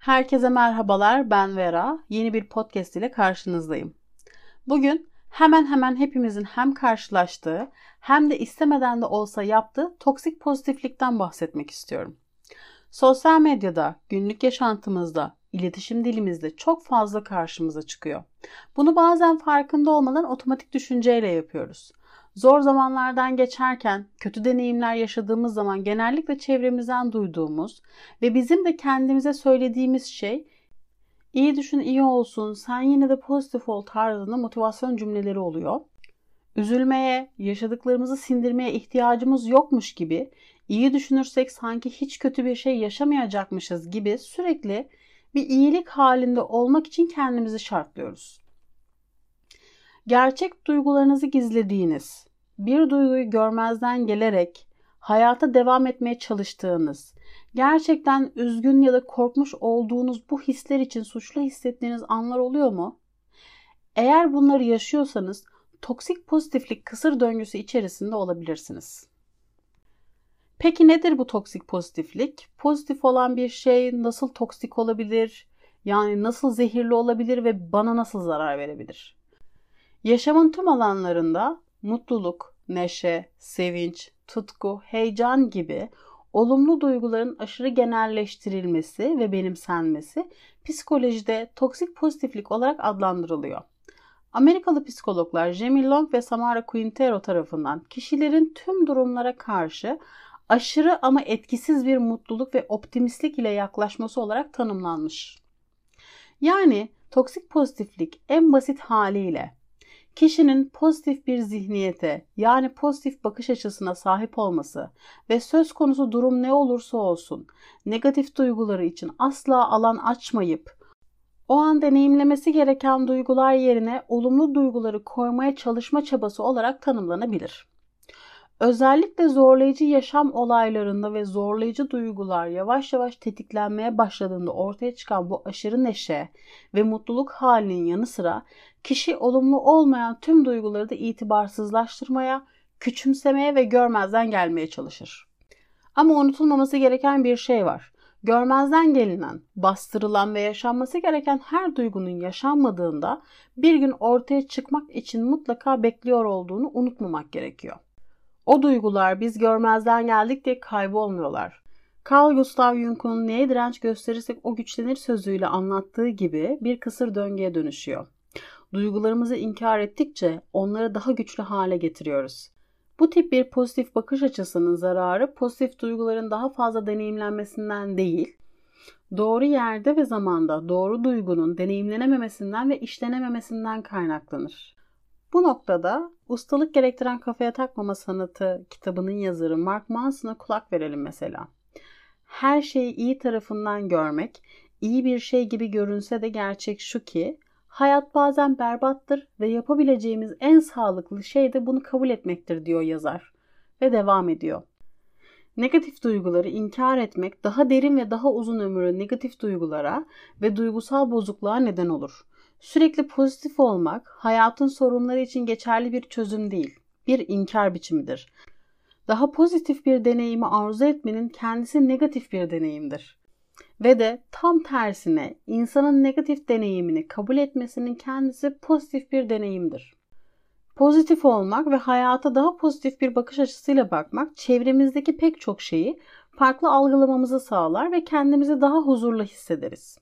Herkese merhabalar, ben Vera. Yeni bir podcast ile karşınızdayım. Bugün hemen hemen hepimizin hem karşılaştığı hem de istemeden de olsa yaptığı toksik pozitiflikten bahsetmek istiyorum. Sosyal medyada, günlük yaşantımızda, iletişim dilimizde çok fazla karşımıza çıkıyor. Bunu bazen farkında olmadan otomatik düşünceyle yapıyoruz. Zor zamanlardan geçerken, kötü deneyimler yaşadığımız zaman genellikle çevremizden duyduğumuz ve bizim de kendimize söylediğimiz şey iyi düşün iyi olsun, sen yine de pozitif ol tarzında motivasyon cümleleri oluyor. Üzülmeye, yaşadıklarımızı sindirmeye ihtiyacımız yokmuş gibi, iyi düşünürsek sanki hiç kötü bir şey yaşamayacakmışız gibi sürekli bir iyilik halinde olmak için kendimizi şartlıyoruz. Gerçek duygularınızı gizlediğiniz, bir duyguyu görmezden gelerek hayata devam etmeye çalıştığınız, gerçekten üzgün ya da korkmuş olduğunuz bu hisler için suçlu hissettiğiniz anlar oluyor mu? Eğer bunları yaşıyorsanız toksik pozitiflik kısır döngüsü içerisinde olabilirsiniz. Peki nedir bu toksik pozitiflik? Pozitif olan bir şey nasıl toksik olabilir? Yani nasıl zehirli olabilir ve bana nasıl zarar verebilir? Yaşamın tüm alanlarında mutluluk, neşe, sevinç, tutku, heyecan gibi olumlu duyguların aşırı genelleştirilmesi ve benimsenmesi psikolojide toksik pozitiflik olarak adlandırılıyor. Amerikalı psikologlar Jamie Long ve Samara Quintero tarafından kişilerin tüm durumlara karşı aşırı ama etkisiz bir mutluluk ve optimistlik ile yaklaşması olarak tanımlanmış. Yani toksik pozitiflik en basit haliyle kişinin pozitif bir zihniyete yani pozitif bakış açısına sahip olması ve söz konusu durum ne olursa olsun negatif duyguları için asla alan açmayıp o an deneyimlemesi gereken duygular yerine olumlu duyguları koymaya çalışma çabası olarak tanımlanabilir. Özellikle zorlayıcı yaşam olaylarında ve zorlayıcı duygular yavaş yavaş tetiklenmeye başladığında ortaya çıkan bu aşırı neşe ve mutluluk halinin yanı sıra kişi olumlu olmayan tüm duyguları da itibarsızlaştırmaya, küçümsemeye ve görmezden gelmeye çalışır. Ama unutulmaması gereken bir şey var. Görmezden gelinen, bastırılan ve yaşanması gereken her duygunun yaşanmadığında bir gün ortaya çıkmak için mutlaka bekliyor olduğunu unutmamak gerekiyor. O duygular biz görmezden geldik diye kaybolmuyorlar. Carl Gustav Jung'un neye direnç gösterirsek o güçlenir sözüyle anlattığı gibi bir kısır döngüye dönüşüyor. Duygularımızı inkar ettikçe onları daha güçlü hale getiriyoruz. Bu tip bir pozitif bakış açısının zararı pozitif duyguların daha fazla deneyimlenmesinden değil, doğru yerde ve zamanda doğru duygunun deneyimlenememesinden ve işlenememesinden kaynaklanır. Bu noktada ustalık gerektiren kafaya takmama sanatı kitabının yazarı Mark Manson'a kulak verelim mesela. Her şeyi iyi tarafından görmek, iyi bir şey gibi görünse de gerçek şu ki hayat bazen berbattır ve yapabileceğimiz en sağlıklı şey de bunu kabul etmektir diyor yazar ve devam ediyor. Negatif duyguları inkar etmek daha derin ve daha uzun ömürlü negatif duygulara ve duygusal bozukluğa neden olur. Sürekli pozitif olmak hayatın sorunları için geçerli bir çözüm değil, bir inkar biçimidir. Daha pozitif bir deneyimi arzu etmenin kendisi negatif bir deneyimdir. Ve de tam tersine insanın negatif deneyimini kabul etmesinin kendisi pozitif bir deneyimdir. Pozitif olmak ve hayata daha pozitif bir bakış açısıyla bakmak çevremizdeki pek çok şeyi farklı algılamamızı sağlar ve kendimizi daha huzurlu hissederiz.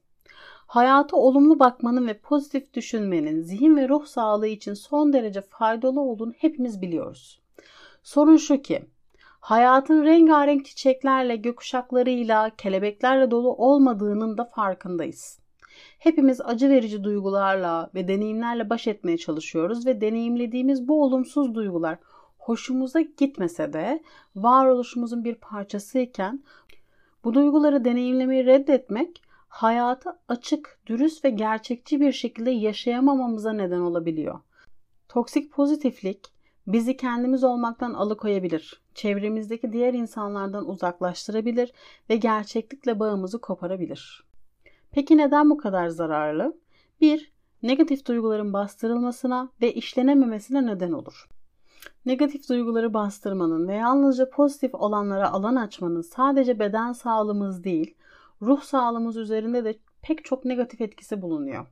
Hayata olumlu bakmanın ve pozitif düşünmenin zihin ve ruh sağlığı için son derece faydalı olduğunu hepimiz biliyoruz. Sorun şu ki, hayatın rengarenk çiçeklerle, gökkuşaklarıyla, kelebeklerle dolu olmadığının da farkındayız. Hepimiz acı verici duygularla ve deneyimlerle baş etmeye çalışıyoruz ve deneyimlediğimiz bu olumsuz duygular hoşumuza gitmese de varoluşumuzun bir parçasıyken bu duyguları deneyimlemeyi reddetmek hayatı açık, dürüst ve gerçekçi bir şekilde yaşayamamamıza neden olabiliyor. Toksik pozitiflik bizi kendimiz olmaktan alıkoyabilir, çevremizdeki diğer insanlardan uzaklaştırabilir ve gerçeklikle bağımızı koparabilir. Peki neden bu kadar zararlı? 1. Negatif duyguların bastırılmasına ve işlenememesine neden olur. Negatif duyguları bastırmanın ve yalnızca pozitif olanlara alan açmanın sadece beden sağlığımız değil, ruh sağlığımız üzerinde de pek çok negatif etkisi bulunuyor.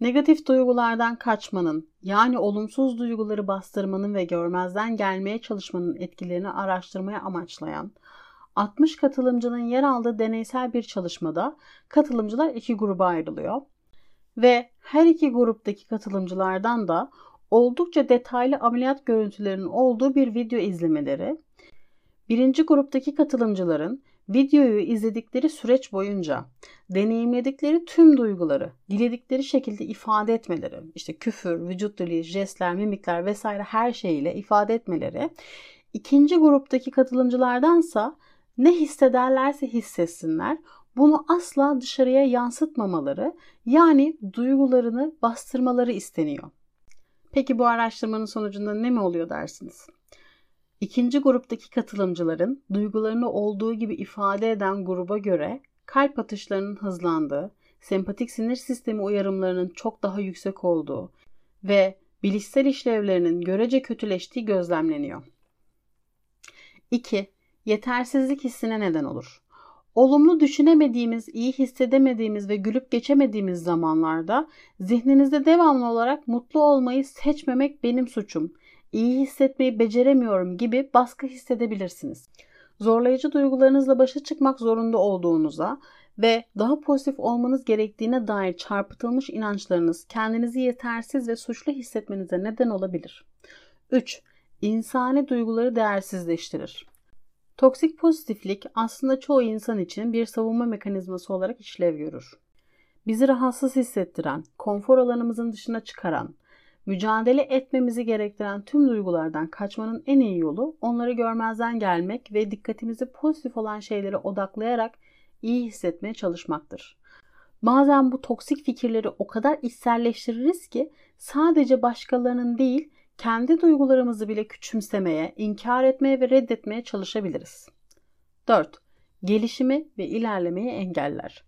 Negatif duygulardan kaçmanın, yani olumsuz duyguları bastırmanın ve görmezden gelmeye çalışmanın etkilerini araştırmaya amaçlayan 60 katılımcının yer aldığı deneysel bir çalışmada katılımcılar iki gruba ayrılıyor. Ve her iki gruptaki katılımcılardan da oldukça detaylı ameliyat görüntülerinin olduğu bir video izlemeleri, birinci gruptaki katılımcıların videoyu izledikleri süreç boyunca deneyimledikleri tüm duyguları diledikleri şekilde ifade etmeleri, işte küfür, vücut dili, jestler, mimikler vesaire her şeyiyle ifade etmeleri, ikinci gruptaki katılımcılardansa ne hissederlerse hissetsinler bunu asla dışarıya yansıtmamaları yani duygularını bastırmaları isteniyor. Peki bu araştırmanın sonucunda ne mi oluyor dersiniz? İkinci gruptaki katılımcıların duygularını olduğu gibi ifade eden gruba göre kalp atışlarının hızlandığı, sempatik sinir sistemi uyarımlarının çok daha yüksek olduğu ve bilişsel işlevlerinin görece kötüleştiği gözlemleniyor. 2. Yetersizlik hissine neden olur. Olumlu düşünemediğimiz, iyi hissedemediğimiz ve gülüp geçemediğimiz zamanlarda zihninizde devamlı olarak mutlu olmayı seçmemek benim suçum, iyi hissetmeyi beceremiyorum gibi baskı hissedebilirsiniz. Zorlayıcı duygularınızla başa çıkmak zorunda olduğunuza ve daha pozitif olmanız gerektiğine dair çarpıtılmış inançlarınız kendinizi yetersiz ve suçlu hissetmenize neden olabilir. 3. İnsani duyguları değersizleştirir. Toksik pozitiflik aslında çoğu insan için bir savunma mekanizması olarak işlev görür. Bizi rahatsız hissettiren, konfor alanımızın dışına çıkaran, mücadele etmemizi gerektiren tüm duygulardan kaçmanın en iyi yolu onları görmezden gelmek ve dikkatimizi pozitif olan şeylere odaklayarak iyi hissetmeye çalışmaktır. Bazen bu toksik fikirleri o kadar içselleştiririz ki sadece başkalarının değil kendi duygularımızı bile küçümsemeye, inkar etmeye ve reddetmeye çalışabiliriz. 4. Gelişimi ve ilerlemeyi engeller.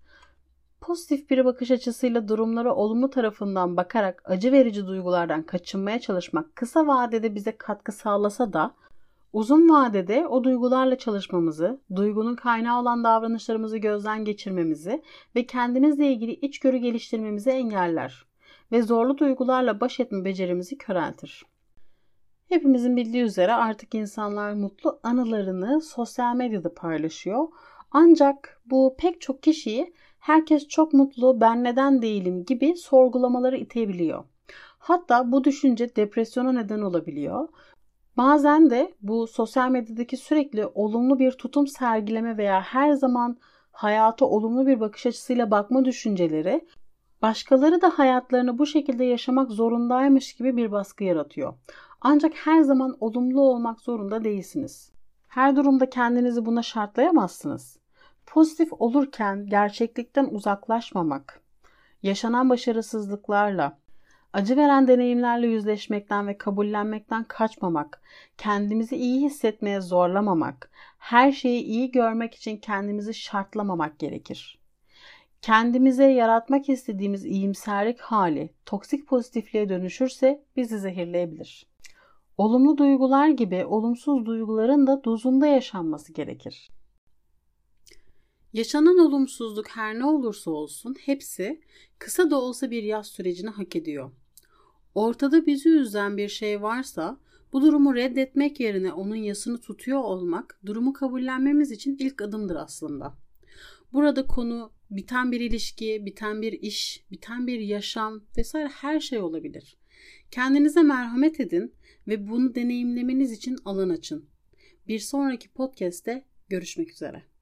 Pozitif bir bakış açısıyla durumlara olumlu tarafından bakarak acı verici duygulardan kaçınmaya çalışmak kısa vadede bize katkı sağlasa da uzun vadede o duygularla çalışmamızı, duygunun kaynağı olan davranışlarımızı gözden geçirmemizi ve kendimizle ilgili içgörü geliştirmemizi engeller ve zorlu duygularla baş etme becerimizi köreltir. Hepimizin bildiği üzere artık insanlar mutlu anılarını sosyal medyada paylaşıyor. Ancak bu pek çok kişiyi herkes çok mutlu ben neden değilim gibi sorgulamaları itebiliyor. Hatta bu düşünce depresyona neden olabiliyor. Bazen de bu sosyal medyadaki sürekli olumlu bir tutum sergileme veya her zaman hayata olumlu bir bakış açısıyla bakma düşünceleri başkaları da hayatlarını bu şekilde yaşamak zorundaymış gibi bir baskı yaratıyor. Ancak her zaman olumlu olmak zorunda değilsiniz. Her durumda kendinizi buna şartlayamazsınız. Pozitif olurken gerçeklikten uzaklaşmamak, yaşanan başarısızlıklarla, acı veren deneyimlerle yüzleşmekten ve kabullenmekten kaçmamak, kendimizi iyi hissetmeye zorlamamak, her şeyi iyi görmek için kendimizi şartlamamak gerekir. Kendimize yaratmak istediğimiz iyimserlik hali toksik pozitifliğe dönüşürse bizi zehirleyebilir. Olumlu duygular gibi olumsuz duyguların da dozunda yaşanması gerekir. Yaşanan olumsuzluk her ne olursa olsun hepsi kısa da olsa bir yaz sürecini hak ediyor. Ortada bizi üzen bir şey varsa bu durumu reddetmek yerine onun yasını tutuyor olmak durumu kabullenmemiz için ilk adımdır aslında. Burada konu biten bir ilişki, biten bir iş, biten bir yaşam vesaire her şey olabilir. Kendinize merhamet edin ve bunu deneyimlemeniz için alan açın. Bir sonraki podcast'te görüşmek üzere.